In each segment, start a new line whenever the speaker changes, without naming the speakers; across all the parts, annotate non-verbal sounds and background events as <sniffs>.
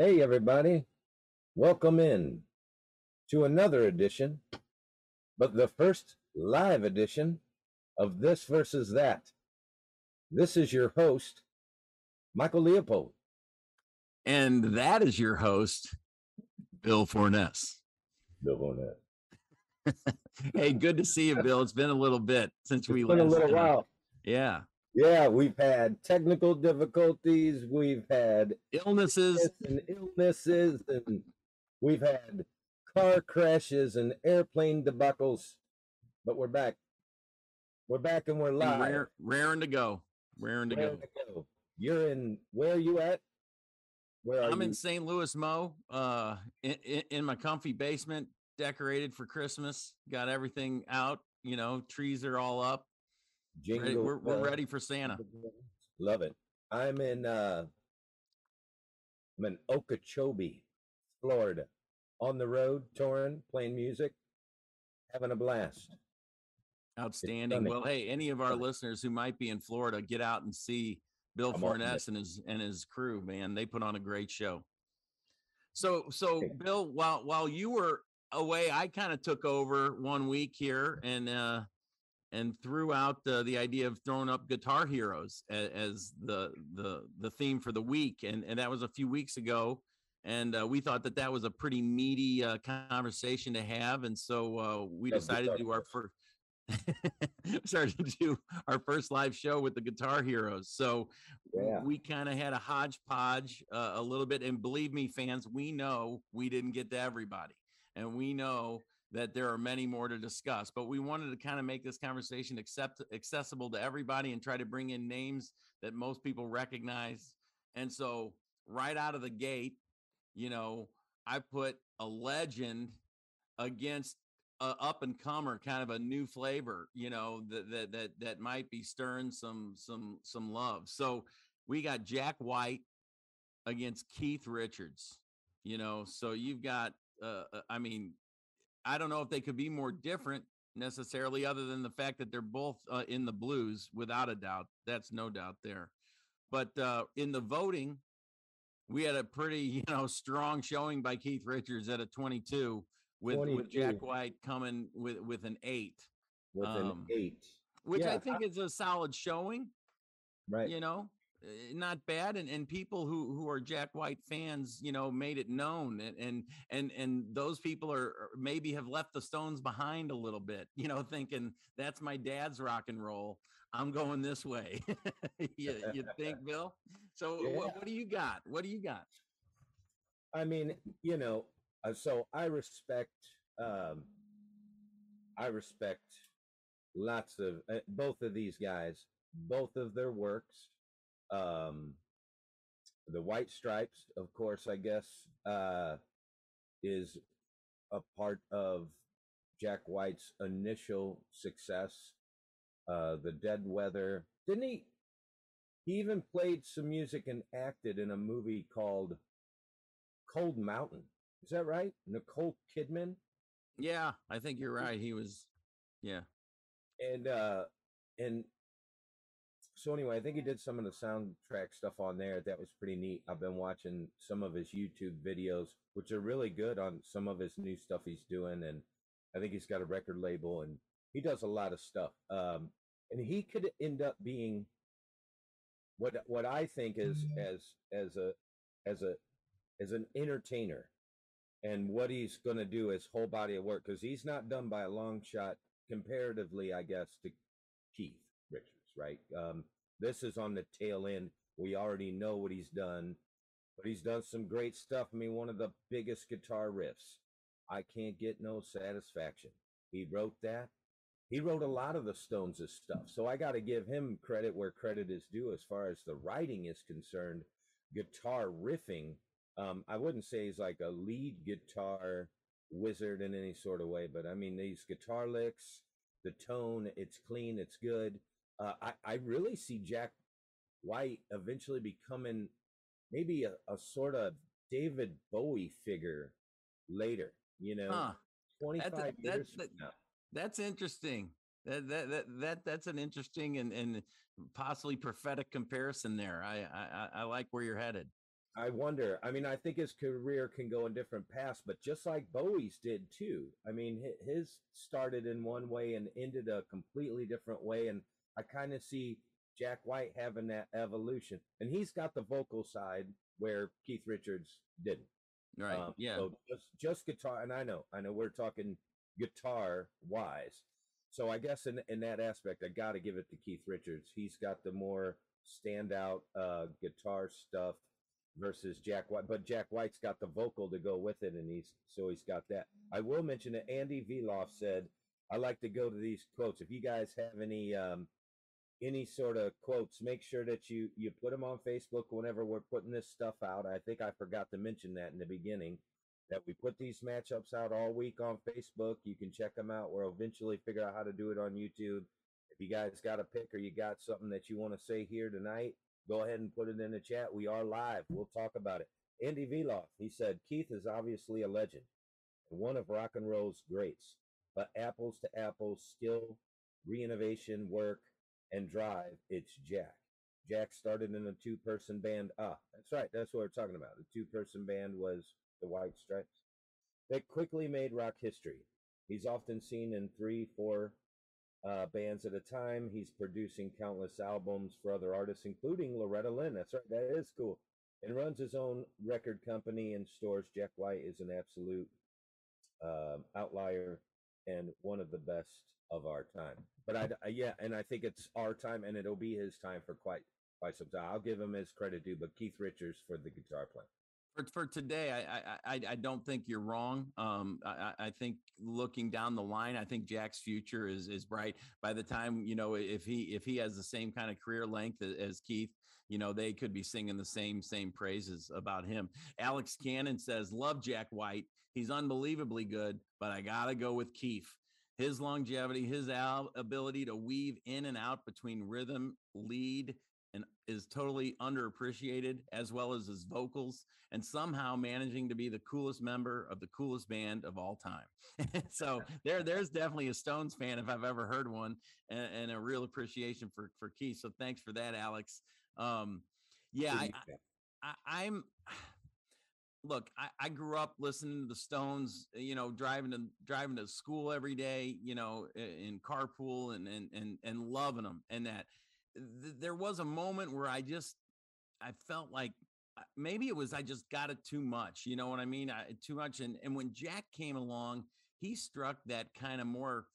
Hey, everybody. Welcome in to another edition, but the first live edition of This Verses That. This is your host, Michael Leopold.
And that is your host, Bill Forness.
Bill Forness. <laughs>
hey, good to see you, Bill. It's been a little bit since we
It's been a
last
little
did
while.
Yeah.
Yeah, we've had technical difficulties. We've had
Illnesses.
and illnesses, and we've had car crashes and airplane debacles. But we're back. We're back and we're live.
Rare, raring to go. Raring to
Raring
go.
to go. You're in. Where are you at? Where are
I'm
you?
in St. Louis, Mo, uh, in, in, in my comfy basement, decorated for Christmas. Got everything out. You know, trees are all up. Ready-
Jingle
we're, we're ready for Santa. <laughs>
Love it. I'm in. uh I'm in Okeechobee, Florida, on the road, touring, playing music, having a blast.
Outstanding. Well, hey, any of our listeners who might be in Florida, get out and see Bill
I'm.
Forness and his and his crew. Man, they put on a great show. So, so Bill, while while you were away, I kind of took over one week here and uh and threw out uh, the idea of throwing up Guitar Heroes as, as the the the theme for the week, and and that was a few weeks ago. And uh, we thought that that was a pretty meaty uh, conversation to have, and so uh, we
Love
decided to do our first <laughs> started to do our first live show with the Guitar Heroes. So
Yeah.
we kind of had a hodgepodge uh, a little bit, and believe me, fans, we know we didn't get to everybody, and we know that there are many more to discuss. But we wanted to kind of make this conversation accept accessible to everybody and try to bring in names that most people recognize. And so right out of the gate, you know, I put a legend against a up and comer, kind of a new flavor, you know, that that that that might be stirring some some some love. So we got Jack White against Keith Richards, you know. So you've got, uh, uh, I mean, I don't know if they could be more different necessarily, other than the fact that they're both uh, in the blues, without a doubt. That's no doubt there. But uh, in the voting, we had a pretty, <laughs> you know, strong showing by Keith Richards at a 22, with with Jack White coming with with an eight,
with an
Um,
eight.
which
Yeah,
I think is a solid showing.
Right.
You know, not bad, and and people who who are Jack White fans, you know, made it known, and and and and those people are are- maybe have left the Stones behind a little bit, you know, thinking that's my dad's rock and roll. I'm going this way. <laughs> you, you think, Bill? So
Yeah.
what, what do you got? What do you got?
I mean, you know, uh, so I respect, um, I respect lots of uh, both of these guys, both of their works. Um, the White Stripes, of course, I guess, uh, is a part of Jack White's initial success. Uh, the Dead Weather, didn't he? He even played some music and acted in a movie called Cold Mountain. Is that right? Nicole Kidman.
Yeah, I think you're right. He was, yeah.
And uh and so anyway, I think he did some of the soundtrack stuff on there. That was pretty neat. I've been watching some of his YouTube videos, which are really good on some of his new stuff he's doing. And I think he's got a record label and he does a lot of stuff. Um and he could end up being what what I think is as as a as a as an entertainer and what he's going to do his whole body of work because he's not done by a long shot comparatively i guess to right? Um this is on the tail end. We already know what he's done but he's done some great stuff. I mean one of the biggest guitar riffs. I can't get no satisfaction. He wrote that. He wrote a lot of the stones' stuff. So i got to give him credit where credit is due as far as the writing is concerned. Guitar riffing um, I wouldn't say he's like a lead guitar wizard in any sort of way, but I mean these guitar licks, the tone, it's clean, it's good. Uh, I I really see Jack White eventually becoming maybe a, a sort of David Bowie figure later. You know,
Huh.
twenty
That's a-
five
that-
years
that-
now.
That's interesting. That that that, that that's an interesting and, and possibly prophetic comparison there. I, I I- I like where you're headed.
I wonder. I mean, I think his career can go in different paths, but just like Bowie's did too. I mean, his started in one way and ended a completely different way, and I kind of see Jack White having that evolution, and he's got the vocal side where Keith Richards didn't.
Right. Um, yeah.
So just just guitar, and I know, I know, we're talking guitar wise. So I guess in in that aspect, I got to give it to Keith Richards. He's got the more standout uh, guitar stuff versus Jack White, but Jack White's got the vocal to go with it, and he's so he's got that. I will mention that Andy Viloff said, "I like to go to these quotes. If you guys have any um, any sort of quotes, make sure that you you put them on Facebook whenever we're putting this stuff out. I think I forgot to mention that in the beginning." That we put these matchups out all week on Facebook. You can check them out. We'll eventually figure out how to do it on YouTube. If you guys got a pick or you got something that you want to say here tonight, go ahead and put it in the chat. We are live. We'll talk about it. Andy Viloff, he said, Keith is obviously a legend one of rock and roll's greats, but apples to apples, skill, reinnovation, work, and drive, it's Jack. Jack started in a two person band. Ah, that's right. That's what we're talking about. The two person band was the White Stripes. They quickly made rock history. He's often seen in three, four uh, bands at a time. He's producing countless albums for other artists, including Loretta Lynn. That's right, that is cool. And runs his own record company and stores. Jack White is an absolute um, outlier and one of the best of our time. But I, I, yeah, and I think it's our time, and it'll be his time for quite quite some time. I'll give him his credit due, but Keith Richards for the guitar playing
for, today, I, I I don't think you're wrong. Um, I, I think looking down the line, I think Jack's future is is bright. By the time you know, if he if he has the same kind of career length as Keith, you know, they could be singing the same same praises about him. Alex Cannon says, "Love Jack White. He's unbelievably good, but I gotta go with Keith." His longevity, his ability to weave in and out between rhythm, lead, and is totally underappreciated as well as his vocals and somehow managing to be the coolest member of the coolest band of all time. <laughs> So there there's definitely a stones fan if i've ever heard one and, and a real appreciation for for keith so thanks for that alex. Um yeah I, I, i'm <sighs> look I, I grew up listening to the stones you know driving to driving to school every day you know in carpool and and and, and loving them and that th- there was a moment where I just I felt like uh, maybe it was I just got it too much. You know what I mean? I, too much. And and when Jack came along, he struck that kind of more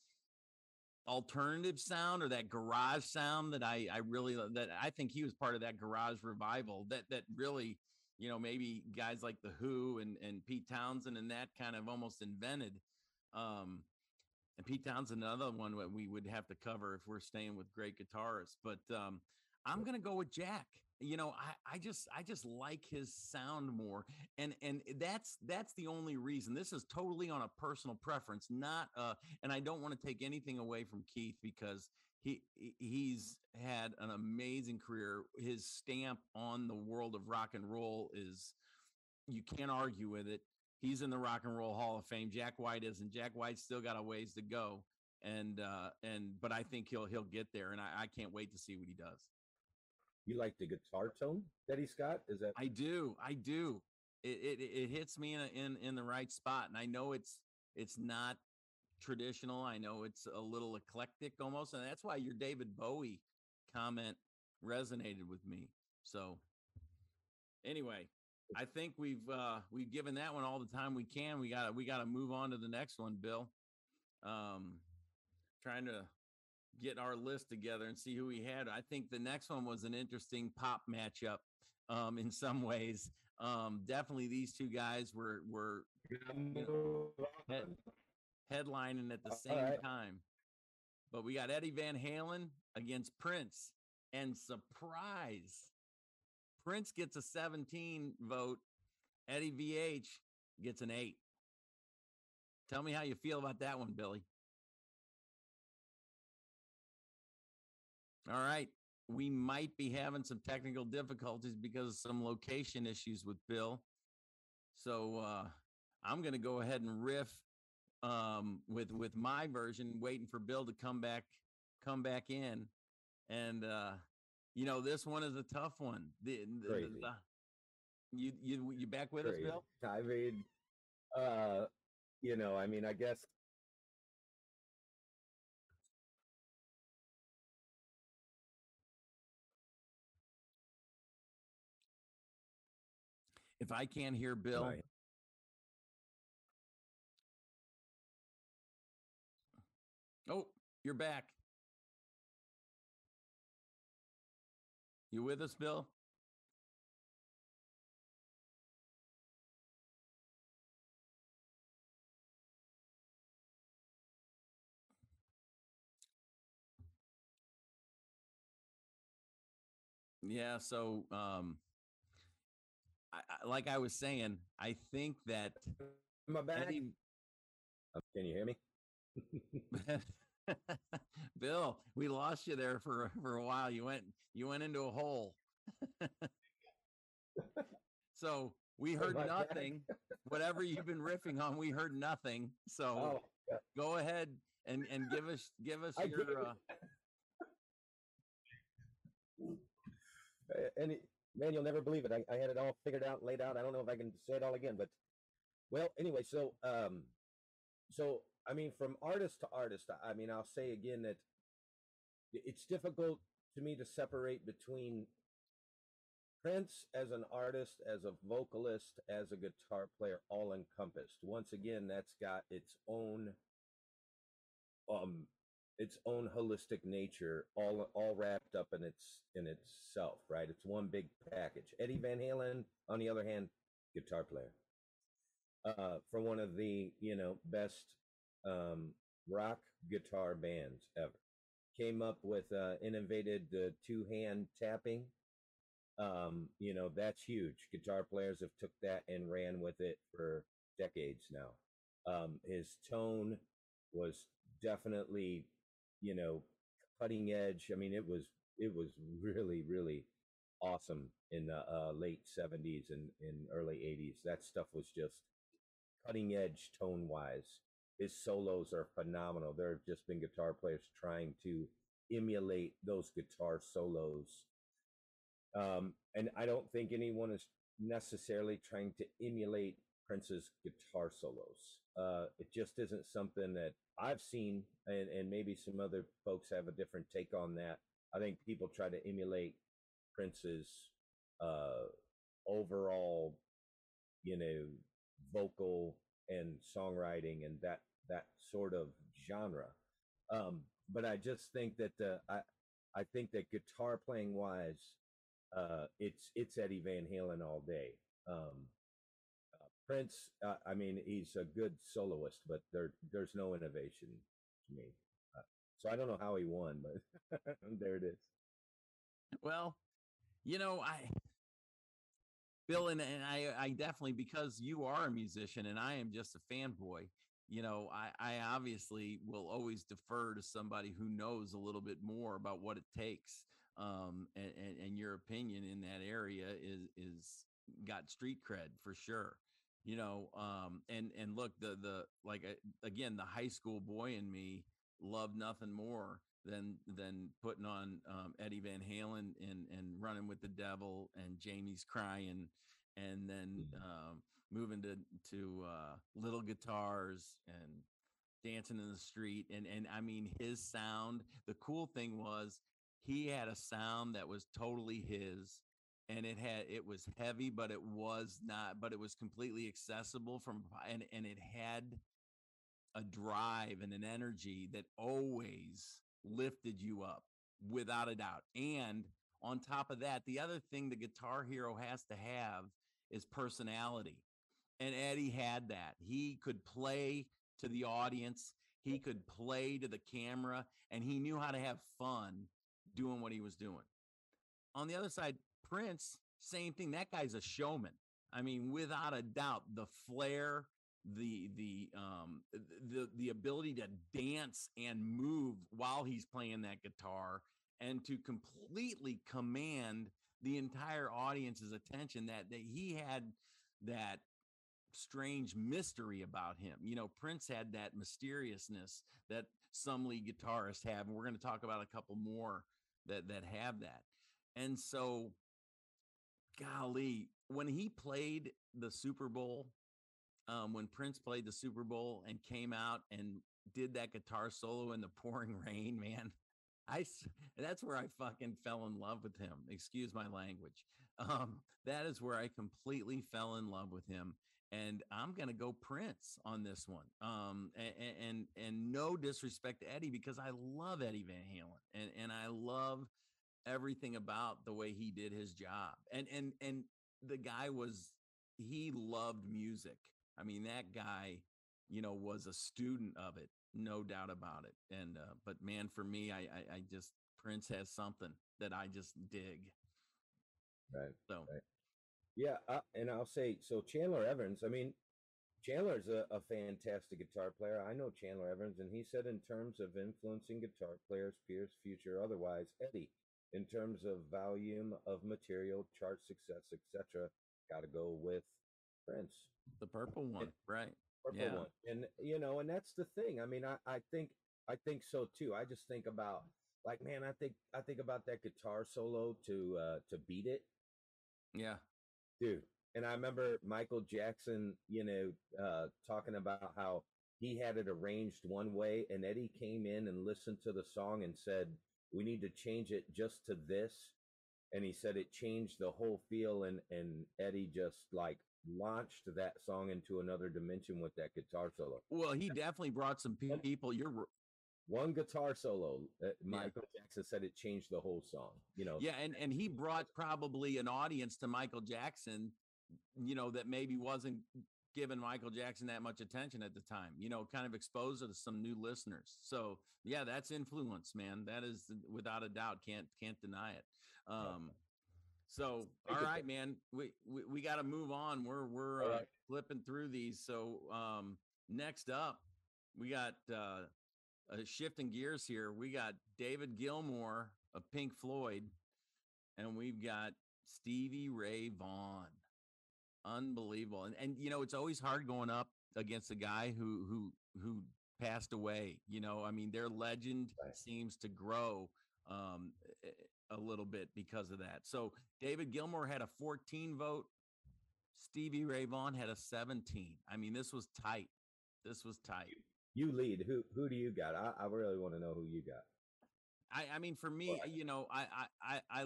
alternative sound or that garage sound that I I really that I think he was part of that garage revival that that really you know maybe guys like the Who and and Pete Townshend and that kind of almost invented. Um, and Pete Townshend, another one that we would have to cover if we're staying with great guitarists. But um, I'm gonna go with Jack. You know, I, I just I just like his sound more, and and that's that's the only reason. This is totally on a personal preference, not uh. And I don't want to take anything away from Keith because he he's had an amazing career. His stamp on the world of rock and roll is you can't argue with it he's in the Rock and Roll Hall of Fame. Jack White isn't. Jack White's still got a ways to go, and uh, and but I think he'll he'll get there, and I, I can't wait to see what he does.
You like the guitar tone that he's got? Is that
I do, I do. It it, it hits me in, a, in in the right spot, and I know it's it's not traditional. I know it's a little eclectic almost, and that's why your David Bowie comment resonated with me. So anyway, I think we've uh, we've given that one all the time we can. We got we got to move on to the next one, Bill. Um, trying to get our list together and see who we had. I think the next one was an interesting pop matchup um, in some ways. Um, definitely, these two guys were were you know, head, headlining at the same right. time. But we got Eddie Van Halen against Prince, and surprise, Prince gets a 17 vote. Eddie VH gets an eight. Tell me how you feel about that one, Billy. All right. We might be having some technical difficulties because of some location issues with Bill. So uh, I'm going to go ahead and riff um, with with my version, waiting for Bill to come back come back in. And uh, you know, this one is a tough one. The, the, the, You you you back with us, Bill?
I mean, uh, you know, I mean, I guess
If I can't hear Bill,
my-
oh, you're back. You with us, Bill? Yeah, so um I, I, like I was saying, I think that
I back?
Eddie,
Can you hear me? <laughs> <laughs>
Bill, we lost you there for for a while. You went you went into a hole. <laughs> so we heard nothing. Whatever you've been riffing on, we heard nothing. So
Oh,
go ahead and and give us give us
I
your uh,
Uh, and man, you'll never believe it. I, I had it all figured out, laid out. I don't know if I can say it all again, but well, anyway. So, um, so I mean, from artist to artist, I- mean, I'll say again that it's difficult to me to separate between Prince as an artist, as a vocalist, as a guitar player, all encompassed. Once again, that's got its own um its own holistic nature all all wrapped up in its in itself right? It's one big package. Eddie van halen on the other hand guitar player. Uh for one of the you know best um rock guitar bands ever. Came up with uh innovated the two hand tapping. Um you know that's huge. Guitar players have took that and ran with it for decades now. Um his tone was definitely you know cutting edge. I mean it was it was really really awesome in the uh, late 70s and in early 80s that stuff was just cutting edge tone wise his solos are phenomenal. There have just been guitar players trying to emulate those guitar solos. Um, and i don't think anyone is necessarily trying to emulate prince's guitar solos. Uh, it just isn't something that I've seen, and, and maybe some other folks have a different take on that. I think people try to emulate Prince's uh, overall, you know, vocal and songwriting and that that sort of genre. Um, but I just think that uh, I I think that guitar playing wise, uh, it's it's Eddie Van Halen all day. Um, uh, Prince, uh, I mean, he's a good soloist, but there there's no innovation to me. Uh, so I don't know how he won, but <laughs> there it is.
Well, you know, I Bill and, and I I definitely because you are a musician and I am just a fanboy, you know, I, I obviously will always defer to somebody who knows a little bit more about what it takes. Um and, and, and your opinion in that area is is got street cred for sure. You know, um and and look the the like uh, again the high school boy in me loved nothing more than than putting on um, Eddie Van Halen and and running with the devil and Jamie's crying and then
Mhm.
um, moving to to uh, little guitars and dancing in the street and and I mean his sound the cool thing was he had a sound that was totally his and it had it was heavy but it was not but it was completely accessible from and and it had a drive and an energy that always lifted you up without a doubt. And on top of that, the other thing the guitar hero has to have is personality. And Eddie had that. He could play to the audience, he could play to the camera, and he knew how to have fun doing what he was doing. On the other side, Prince, same thing. That guy's a showman. I mean, without a doubt, the flair, the the um the the ability to dance and move while he's playing that guitar and to completely command the entire audience's attention that that he had that strange mystery about him. You know, Prince had that mysteriousness that some lead guitarists have, and we're going to talk about a couple more that that have that. And so golly, when he played the Super Bowl, um, when Prince played the Super Bowl and came out and did that guitar solo in the <laughs> pouring rain, man, I that's where I fucking fell in love with him. Excuse my language. Um, that is where I completely fell in love with him. And I'm gonna go Prince on this one. Um, and and, and no disrespect to Eddie because I love Eddie Van Halen and and I love everything about the way he did his job. And and and the guy was he loved music. I mean, that guy, you know, was a student of it, no doubt about it. And uh, but man, for me, I, I I just Prince has something that I just dig.
Right.
So
Right. Yeah, uh, and I'll say so. Chandler Evans. I mean, Chandler's a, a fantastic guitar player. I know Chandler Evans, and he said in terms of influencing guitar players, peers, future, otherwise, Eddie, in terms of volume of material, chart success, etc., got to go with Prince.
the purple one, right?
purple
Yeah.
one. And you know, and that's the thing. I mean, I, I think I think so too. I just think about like, man, I think I think about that guitar solo to uh to beat it,
Yeah.
dude. And I remember Michael Jackson, you know, uh talking about how he had it arranged one way and Eddie came in and listened to the song and said, We need to change it just to this. And he said it changed the whole feel and and Eddie just like launched that song into another dimension with that guitar solo.
Well, he definitely brought some people. You're
One guitar solo, uh, Michael Jackson said it changed the whole song. You know,
yeah, and and he brought probably an audience to Michael Jackson, you know, that maybe wasn't giving Michael Jackson that much attention at the time. You know, kind of exposed it to some new listeners. So yeah, that's influence, man. That is without a doubt. Can't can't deny it. Um, so all man. We we, we got to move on. We're we're uh,
right.
flipping through these. So um, next up, we got uh, uh, shifting gears here. We got David Gilmour of Pink Floyd, and we've got Stevie Ray Vaughan. Unbelievable. And and you know, it's always hard going up against a guy who who who passed away. You know, I mean, their legend
Right.
seems to grow um eh, a little bit because of that. So David Gilmour had a 14 vote. Stevie Ray Vaughan had a 17. I mean, this was tight. This was tight.
you lead. Who who do you got? I, I really want to know who you got.
I, I mean, for me,
Right.
you know, I I I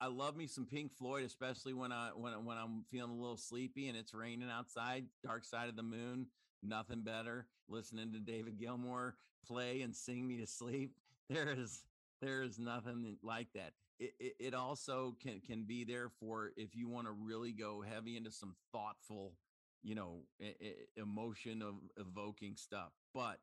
I love me some Pink Floyd, especially when I when when I'm feeling a little sleepy and it's raining outside. Dark Side of the Moon, nothing better. Listening to David Gilmour play and sing me to sleep. <laughs> There is, there is nothing like that. It, it, it also can can be there for if you want to really go heavy into some thoughtful, you know, emotion of evoking stuff. But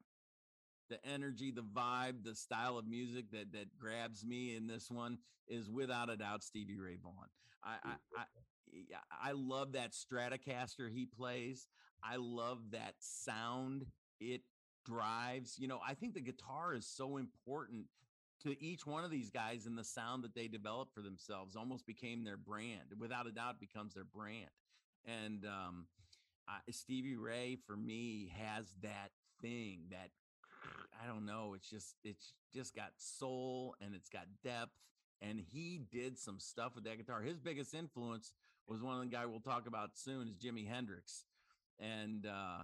the energy, the vibe, the style of music that that grabs me in this one is without a doubt Stevie Ray Vaughan. I I, I, I love that Stratocaster he plays. I love that sound it drives. You know, I think the guitar is so important to each one of these guys and the sound that they developed for themselves almost became their brand. Without a doubt becomes their brand. And um I, Stevie Ray for me has that thing that <sniffs> I don't know. It's just it's just got soul and it's got depth. And he did some stuff with that guitar. His biggest influence was one of the guy we'll talk about soon is Jimi Hendrix. And uh,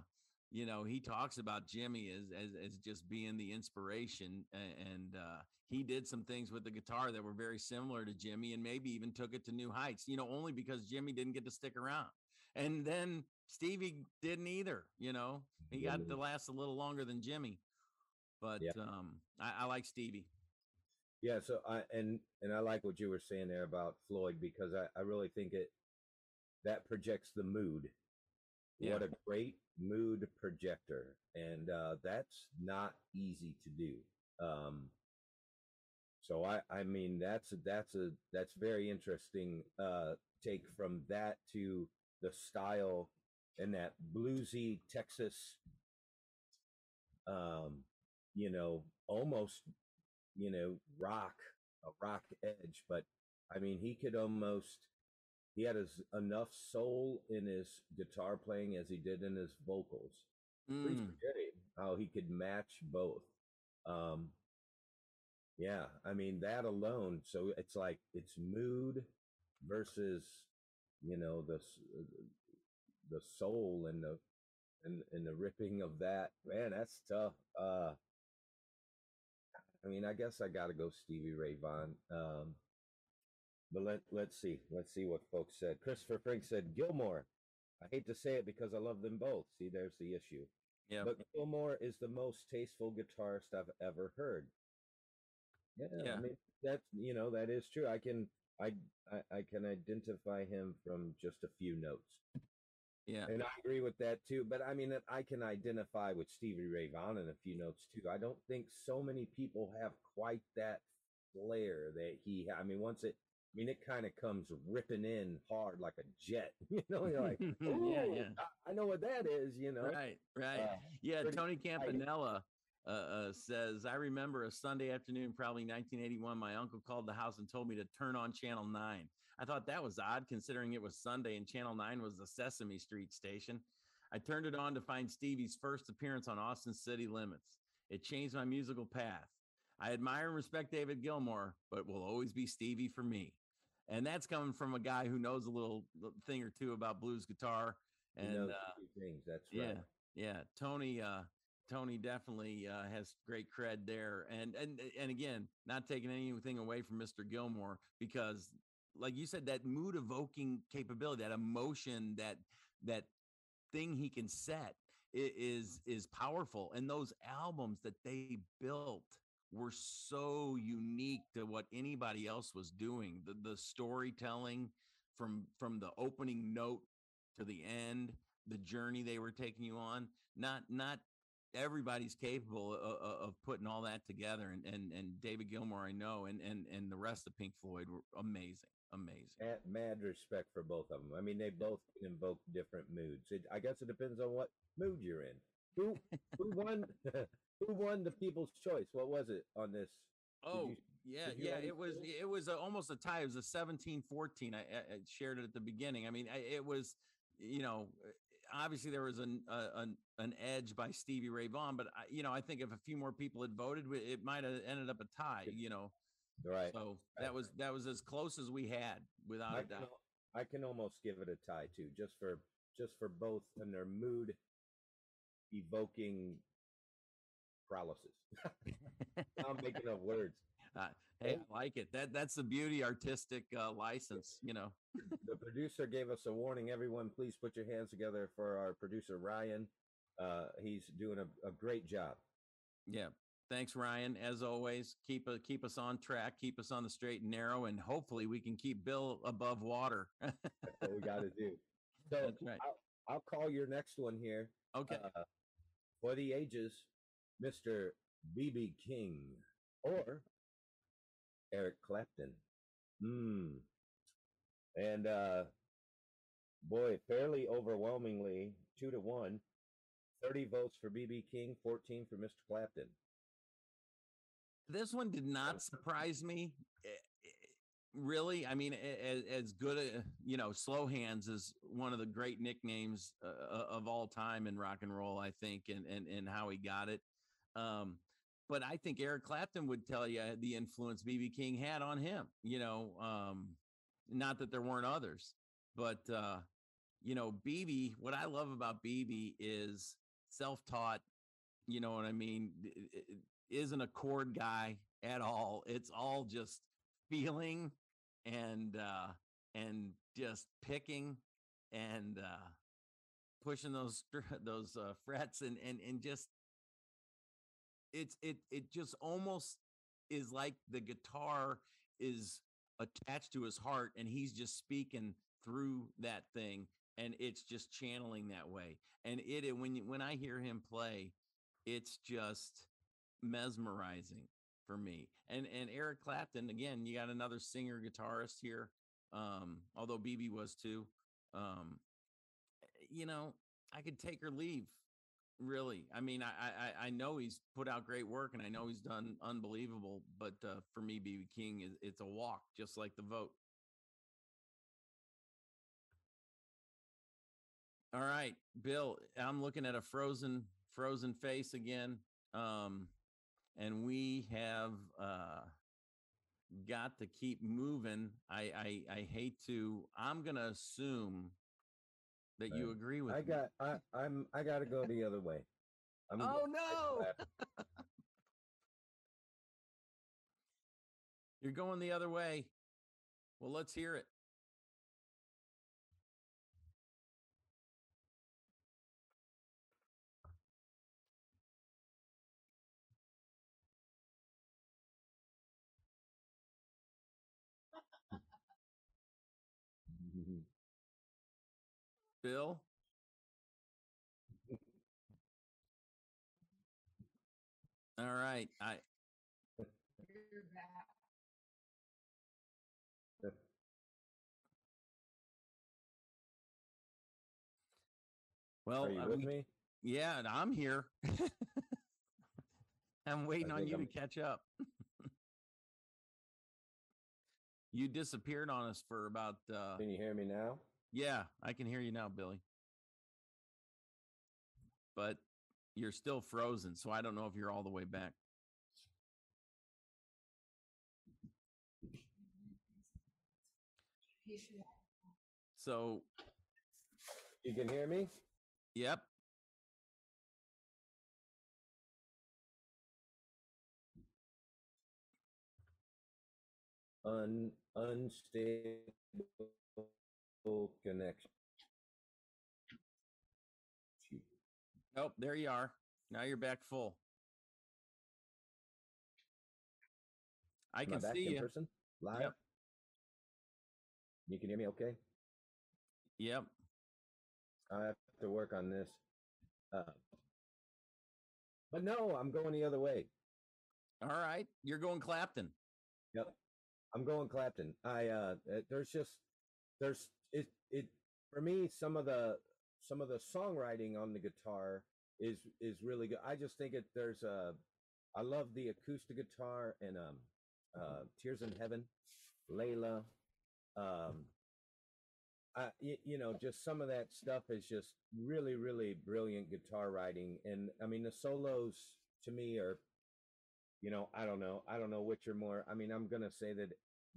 you know, he talks about Jimi as as, as just being the inspiration. And uh, he did some things with the guitar that were very similar to Jimi and maybe even took it to new heights, you know, only because Jimi didn't get to stick around. And then Stevie didn't either, you know. He got to last a little longer than Jimi. But
Yeah.
um I, I like Stevie.
Yeah, so I and and I like what you were saying there about Floyd because I, I really think it that projects the mood.
Yeah.
What a great mood projector. And uh that's not easy to do. Um so I I mean that's a, that's a that's very interesting uh take from that to the style and that bluesy Texas um you know almost you know, rock, a rock edge, but I mean, he could almost, he had as enough soul in his guitar playing as he did in his vocals.
Mm,
how he could match both. Um, yeah, I mean, that alone. So it's like, it's mood versus you know the uh, the soul and the and and the ripping of that man that's tough uh i mean i guess i gotta go stevie ray vaughan um but let let's see let's see what folks said christopher frank said gilmour i hate to say it because i love them both see there's the issue
Yeah.
but gilmour is the most tasteful guitarist i've ever heard yeah,
Yeah.
i mean that's you know that is true i can I, I i can identify him from just a few notes
yeah.
and I agree with that too. But I mean, I can identify with Stevie Ray Vaughan in a few notes too. I don't think so many people have quite that flair that he. I mean, once it, I mean, it kind of comes ripping in hard like a jet. <laughs> You know, you're like, <laughs>
yeah,
"Ooh,
yeah.
I, I know what that is. You know,
Right, right.
Uh,
yeah, Tony. Campanella uh, uh, says, I remember a Sunday afternoon, probably 1981. My uncle called the house and told me to turn on Channel 9. I thought that was odd considering it was Sunday and Channel 9 was the Sesame Street station. I turned it on to find Stevie's first appearance on Austin City Limits. It changed my musical path. I admire and respect David Gilmour, but will always be Stevie for me. And that's coming from a guy who knows a little thing or two about blues guitar. And uh,
things. That's
yeah,
right.
yeah. Tony, uh, Tony definitely uh, has great cred there, and and and again, not taking anything away from Mr. Gilmour because, like you said, that mood evoking capability, that emotion, that that thing he can set is is powerful, and those albums that they built were so unique to what anybody else was doing. The the storytelling from from the opening note to the end, the journey they were taking you on. Not not everybody's capable of, of putting all that together. And and and David Gilmour, I know, and and and the rest of Pink Floyd were amazing, amazing.
Mad, mad respect for both of them. I mean, they both invoke different moods. It, I guess it depends on what mood you're in. Who who won? <laughs> who won the People's Choice? What was it on this?
Oh
you-
yeah, yeah. It was
it?
it was a, almost a tie. It was a 17-14. I, I shared it at the beginning. I mean, I, it was you know uh, obviously there was an uh, an an edge by Stevie Ray Vaughan, but I, you know I think if a few more people had voted, it might have ended up a tie. You know,
Right.
so
right.
that was that was as close as we had without
I
a doubt.
al- I can almost give it a tie too, just for just for both and their mood evoking paralysis. I'm making up words. <laughs>
Uh, hey, I like it. That that's the beauty artistic uh, license. You know. <laughs>
The producer gave us a warning. Everyone, please put your hands together for our producer Ryan. Uh, he's doing a, a great job.
Yeah. Thanks, Ryan. As always, keep uh, keep us on track, keep us on the straight and narrow, and hopefully we can keep Bill above water. <laughs>
That's what we got to do. So
That's right.
I'll, I'll call your next one here.
Okay.
Uh, for the ages, Mr. BB King or Eric Clapton. Hmm. And uh boy, fairly overwhelmingly, two to one. 30 votes for BB King, 14 for Mr. Clapton.
this one did not surprise me. eh, eh, Really, I mean, as good a you know, slow hands is one of the great nicknames uh, uh, of all time in rock and roll. I think, and and and how he got it. Um, but I think Eric Clapton would tell you the influence BB King had on him. You know, um, not that there weren't others, but uh, you know, BB. What I love about BB is self-taught. You know what I mean? I- i- i- Isn't a chord guy at all. It's all just feeling and uh, and just picking and uh, pushing those <laughs> those uh, frets and and and just it's it it just almost is like the guitar is attached to his heart and he's just speaking through that thing and it's just channeling that way. And it when you- when i hear him play it's just mesmerizing for me. And and eric clapton again you got another singer guitarist here um although bb was too um you know i could take or leave really i mean I, I i know he's put out great work and i know he's done unbelievable but uh, for me bb king it's a walk just like the vote all right bill i'm looking at a frozen frozen face again um and we have uh got to keep moving. I I, I hate to. I'm gonna assume that you agree with
I
me.
got I I'm I got to go the other way. I'm
Oh no! <laughs> You're going the other way. Well, let's hear it. Bill? All right. I well,
Are you with me?
yeah, and I'm here. <laughs> I'm waiting on
think
you to
I'm-
catch up. <laughs> you disappeared on us for about uh
Can you hear me now?
Yeah, I can hear you now, Billy. But you're still frozen, so I don't know if you're all the way back. So,
You can hear me?
yep.
Un unstable connection.
Nope, there you are. Now you're back full. I
Am
can
back
see you.
person live. You can hear me okay?
Yep.
I have to work on this. Uh, but no, I'm going the other way.
All right. You're going Clapton.
Yep. I'm going Clapton. I uh uh, there's just there's it for me some of the some of the songwriting on the guitar is is really good. I just think it there's a I love the acoustic guitar and um uh Tears in Heaven, Layla um I, you know, just some of that stuff is just really, really brilliant guitar writing. And I mean, the solos to me are, you know, I don't know. I don't know which are more. I mean, I'm going to say that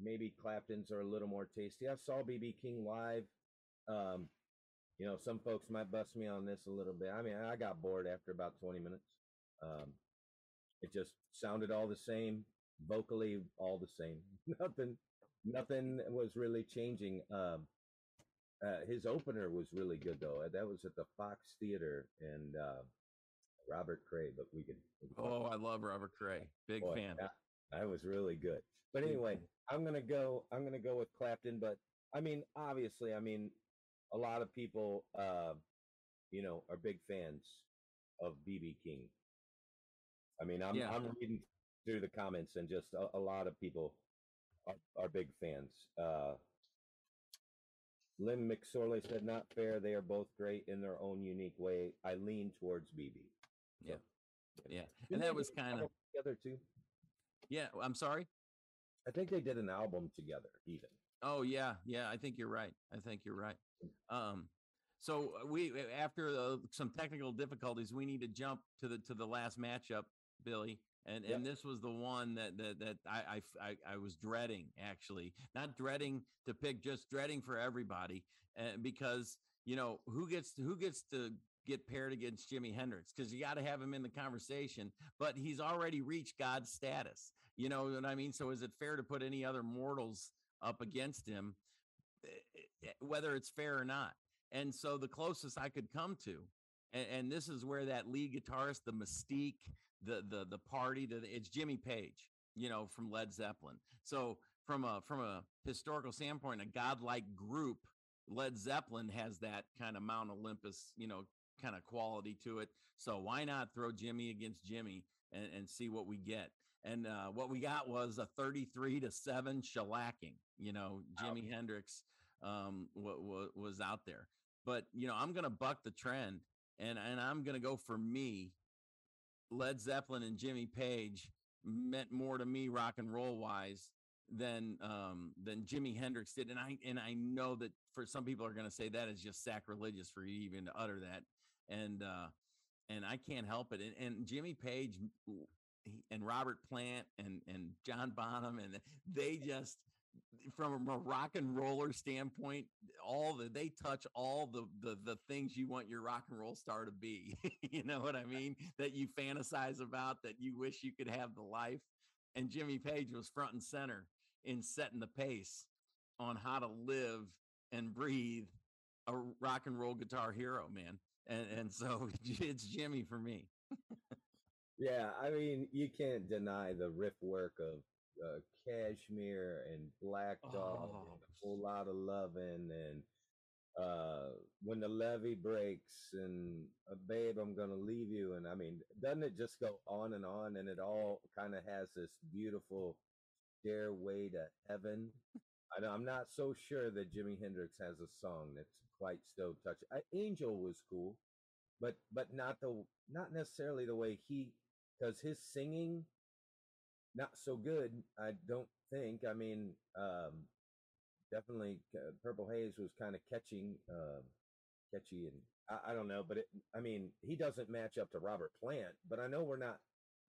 maybe Clapton's are a little more tasty. I saw BB King live. Um, you know, some folks might bust me on this a little bit. I mean, I got bored after about 20 minutes. Um, it just sounded all the same, vocally all the same. <laughs> nothing, nothing was really changing. Um, uh, his opener was really good though. Uh, That was at the Fox Theater and uh, Robert Cray. But we could. we could
Oh, I love Robert Cray. <laughs> Big
Boy,
fan.
That, that was really good. But anyway. I'm gonna go. I'm gonna go with Clapton. But I mean, obviously, I mean, a lot of people, uh, you know, are big fans of BB King. I mean, I'm
Yeah.
I'm reading through the comments, and just a, a lot of people are, are big fans. Uh, Lynn McSorley said, "Not fair. They are both great in their own unique way. I lean towards BB."
Yeah. Yeah.
Didn't
And that was kind of,
together too.
yeah. I'm sorry.
I think they did an album together, even.
Oh yeah, yeah. I think you're right. I think you're right. Um, so uh, we after uh, some technical difficulties, we need to jump to the to the last matchup, Billy. And
Yep.
and this was the one that that that I, I I was dreading actually, not dreading to pick, just dreading for everybody, uh, because you know who gets to, who gets to get paired against Jimi Hendrix because you got to have him in the conversation, but he's already reached God's status. You know what I mean? So is it fair to put any other mortals up against him, eh, eh, whether it's fair or not? And so the closest I could come to, and, and this is where that lead guitarist, the mystique, the the the party, the it's Jimmy Page, you know, from Led Zeppelin. So from a from a historical standpoint, a godlike group, Led Zeppelin has that kind of Mount Olympus, you know, kind of quality to it. So why not throw Jimmy against Jimmy and, and see what we get? And uh, what we got was a 33 to 7 shellacking. You know, Jimi Hendrix um, w- w- was out there. But, you know, I'm going to buck the trend and, and I'm going to go for me. Led Zeppelin and Jimmy Page meant more to me rock and roll wise than um than Jimi Hendrix did and I and I know that for some people are going to say that is just sacrilegious for you even to utter that and uh and I can't help it and, and Jimmy Page and Robert Plant and and John Bonham and they just from a rock and roller standpoint, all the they touch all the the the things you want your rock and roll star to be. <laughs> you know what I mean? That you fantasize about, that you wish you could have the life. And Jimmy Page was front and center in setting the pace on how to live and breathe a rock and roll guitar hero, man. And and so <laughs> it's Jimmy for me. <laughs>
Yeah, I mean, you can't deny the riff work of uh, Kashmir and Black Dog,
Oh,
and a whole lot of loving, and uh, when the levee breaks, and uh, babe, I'm gonna leave you, and I mean, doesn't it just go on and on, and it all kind of has this beautiful stairway to heaven. I know, I'm not so sure that Jimi Hendrix has a song that's quite so touching. Angel was cool, but but not the not necessarily the way he because his singing not so good. I don't think. I mean, um, definitely uh, Purple Haze was kind of catching, uh, catchy, and I, I don't know, but it, I mean, he doesn't match up to Robert Plant. But I know we're not.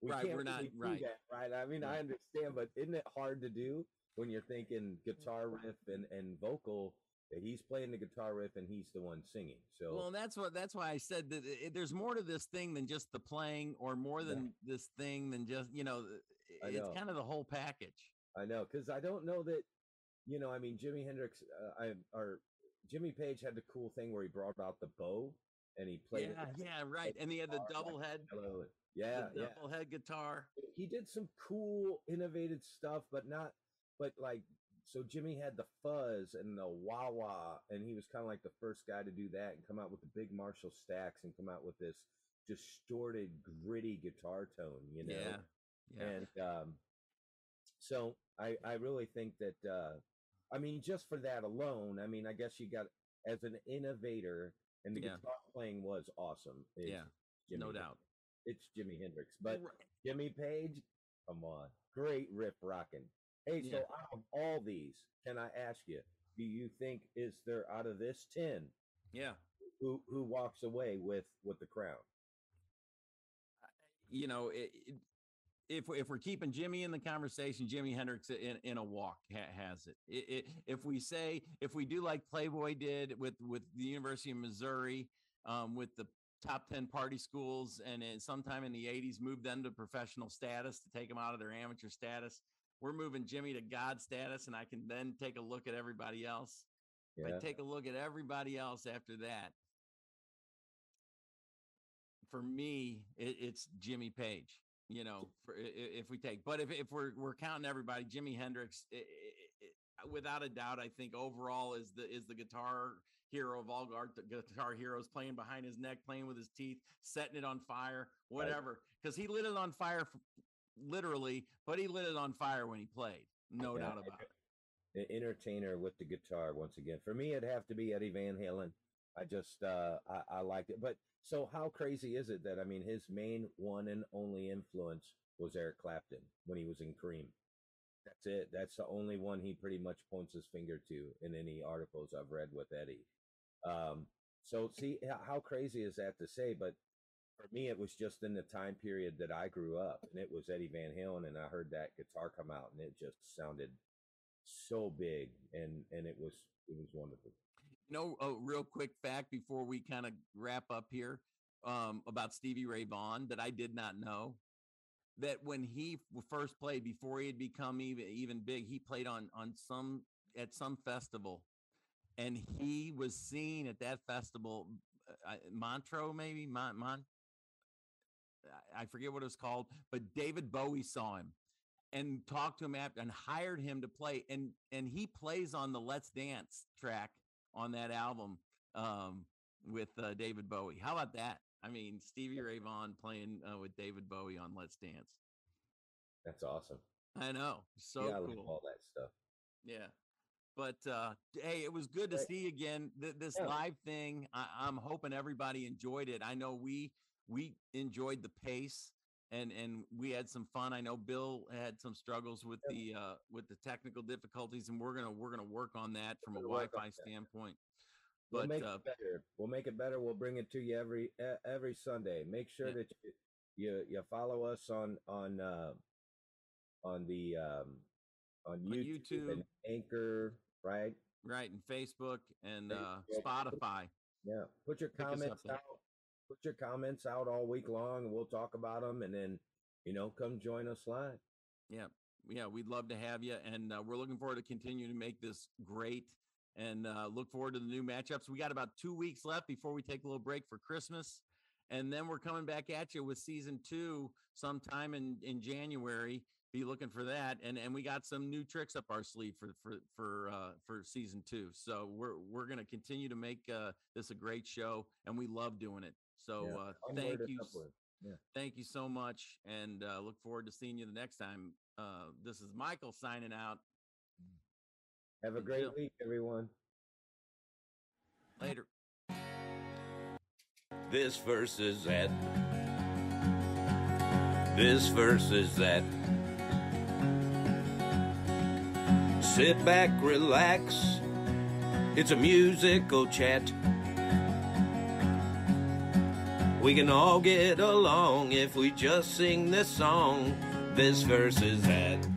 We
Right,
can't
we're not-
really do
right.
that, right? I mean, I understand, but isn't it hard to do when you're thinking guitar riff and and vocal? He's playing the guitar riff and he's the one singing. So
Well, that's what that's why I said that it, there's more to this thing than just the playing, or more
Yeah.
than this thing than just you know.
I
It's kind of the whole package.
I know because I don't know that, you know, I mean, Jimi Hendrix, uh, I or Jimmy Page had the cool thing where he brought out the bow and he played.
Yeah,
with
yeah, right. And he had the double head,
and- Yeah,
the
yeah.
double head guitar.
He did some cool, innovative stuff, but not, but like, so Jimi had the fuzz and the wah wah, and he was kind of like the first guy to do that and come out with the big Marshall stacks and come out with this distorted, gritty guitar tone, you know.
Yeah, yeah.
And um, so I, I really think that, uh, I mean, just for that alone, I mean, I guess you got as an innovator, and the
Yeah.
guitar playing was awesome.
Yeah,
Jimi
no
Hendrix.
doubt.
It's Jimi Hendrix, but
Right.
Jimmy Page, come on, great riff rocking. Hey, so out of all these, can I ask you, do you think is there out of this ten
Yeah.
who who walks away with with the crown?
you know, it, it, if if we're keeping Jimi in the conversation, Jimi Hendrix in, in a walk ha- has it. It, it. If we say if we do like Playboy did with with the University of Missouri, um, with the top ten party schools, and in, sometime in the '80s moved them to professional status to take them out of their amateur status. We're moving Jimi to God status, and I can then take a look at everybody else.
Yeah,
I take a look at everybody else after that, for me, it, it's Jimmy Page. You know, for, if we take, but if if we're we're counting everybody, Jimi Hendrix, i- i- i- i- without a doubt, I think overall is the is the guitar hero of all guitar heroes playing behind his neck, playing with his teeth, setting it on fire, whatever. Because he lit it on fire, f- literally, but he lit it on fire when he played. No
Yeah,
doubt about it.
an entertainer with the guitar once again. For me, it'd have to be Eddie Van Halen. I just uh, I, I liked it. But so how crazy is it that I mean his main one and only influence was Eric Clapton when he was in Cream. That's it. That's the only one he pretty much points his finger to in any articles I've read with Eddie. Um, so see how crazy is that to say? But for me, it was just in the time period that I grew up, and it was Eddie Van Halen, and I heard that guitar come out, and it just sounded so big, and and it was it was wonderful.
You know, a real quick fact before we kind of wrap up here um, about Stevie Ray Vaughan that I did not know that when he first played before he had become even even big, he played on on some at some festival, and he was seen at that festival, uh, Montreux maybe Mon, Mon I- forget what it was called, but David Bowie saw him and talked to him after and hired him to play and and he plays on the Let's Dance track on that album um, with uh, David Bowie. How about that? I mean, Stevie Ray Vaughan playing uh, with David Bowie on Let's Dance.
That's awesome.
I know, so
yeah, I
cool.
all that stuff.
Yeah. But uh, hey, it was good to see you again. Th- this
Yeah.
live thing, I- I'm hoping everybody enjoyed it. I know we we enjoyed the pace and and we had some fun. I know Bill had some struggles with the uh, with the technical difficulties, and we're gonna we're gonna work on that from a
gonna work on
Wi-Fi standpoint.
We'll
But
make
uh,
it better. We'll make it better. We'll bring it to you every every Sunday. Make sure
Yeah.
that you you you follow us on on uh, on the um, on YouTube,
YouTube.
and Anchor, right?
Right, and Facebook and uh, Spotify.
Yeah. Put your
Pick
comments out. Put your comments out all week long, and we'll talk about them. And then, you know, come join us live.
Yeah, yeah, we'd love to have you, and uh, we're looking forward to continue to make this great, and uh, look forward to the new matchups. We got about two weeks left before we take a little break for Christmas, and then we're coming back at you with season two sometime in in January. Be looking for that, and and we got some new tricks up our sleeve for for for uh, for season two. So we're we're gonna continue to make uh, this a great show, and we love doing it. So
Yeah,
uh, thank you. s-
upward.
Thank you so much, and uh, look forward to seeing you the next time. Uh, this is Michael signing out.
Have a
Good
great week, everyone.
Later.
This Verses That. This Verses That. Sit back, relax. It's a musical chat. We can all get along if we just sing this song. This Verses That.